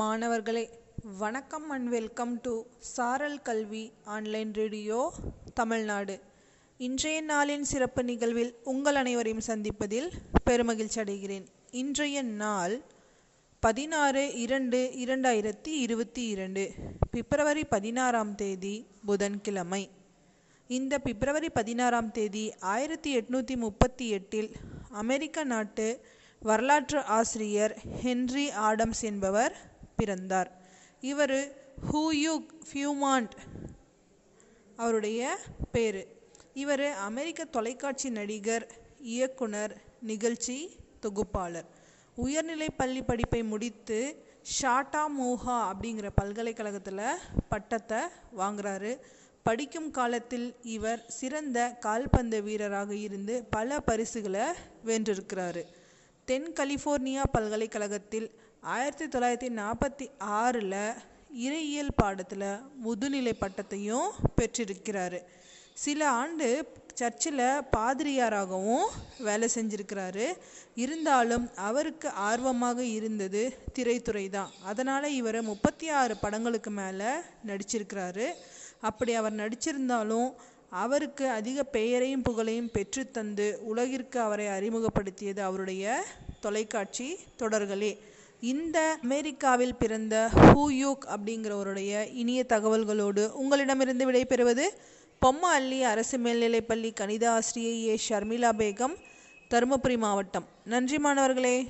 மாணவர்களே வணக்கம் and welcome to சாரல் கல்வி ஆன்லைன் ரேடியோ தமிழ்நாடு. இன்றைய நாளின் சிறப்பு நிகழ்வில் உங்கள் அனைவரையும் சந்திப்பதில் பெருமகிழ்ச்சி அடைகிறேன். இன்றைய நாள் பதினாறு இரண்டு இரண்டாயிரத்தி இருபத்தி இரண்டு பிப்ரவரி பதினாறாம் தேதி புதன்கிழமை. இந்த பிப்ரவரி பதினாறாம் தேதி ஆயிரத்தி எட்நூற்றி முப்பத்தி எட்டில் அமெரிக்க நாட்டு வரலாற்று ஆசிரியர் ஹென்றி ஆடம்ஸ் என்பவர் பிறந்தார். இவர் ஹூயுக் ஃபியூமாண்ட் அவருடைய பேர். இவர் அமெரிக்க தொலைக்காட்சி நடிகர் இயக்குனர் நிகழ்ச்சி தொகுப்பாளர். உயர்நிலை பள்ளி படிப்பை முடித்து ஷாட்டா மோஹா அப்படிங்கிற பல்கலைக்கழகத்தில் பட்டத்தை வாங்குறாரு. படிக்கும் காலத்தில் இவர் சிறந்த கால்பந்து வீரராக இருந்து பல பரிசுகளை வென்றிருக்கிறாரு. தென் கலிஃபோர்னியா பல்கலைக்கழகத்தில் ஆயிரத்தி தொள்ளாயிரத்தி நாற்பத்தி ஆறில் இறையியல் பாடத்தில் முதுநிலை பட்டத்தையும் பெற்றிருக்கிறாரு. சில ஆண்டு சர்ச்சில் பாதிரியாராகவும் வேலை செஞ்சிருக்கிறாரு. இருந்தாலும் அவருக்கு ஆர்வமாக இருந்தது திரைத்துறை தான் அதனால் இவர் முப்பத்தி ஆறு படங்களுக்கு மேலே நடிச்சிருக்கிறாரு. அப்படி அவர் நடிச்சிருந்தாலும் அவருக்கு அதிக பெயரையும் புகழையும் பெற்றுத்தந்து உலகிற்கு அவரை அறிமுகப்படுத்தியது அவருடைய தொலைக்காட்சி தொடர்களே. இந்த அமெரிக்காவில் பிறந்த ஹூயூக் அப்படிங்கிறவருடைய இனிய தகவல்களோடு உங்களிடமிருந்து விடைபெறுவது பொம்மா அள்ளி அரசு மேல்நிலைப்பள்ளி கணித ஆசிரியை ஏ. ஷர்மிளா பேகம் தருமபுரி மாவட்டம். நன்றி மாணவர்களே.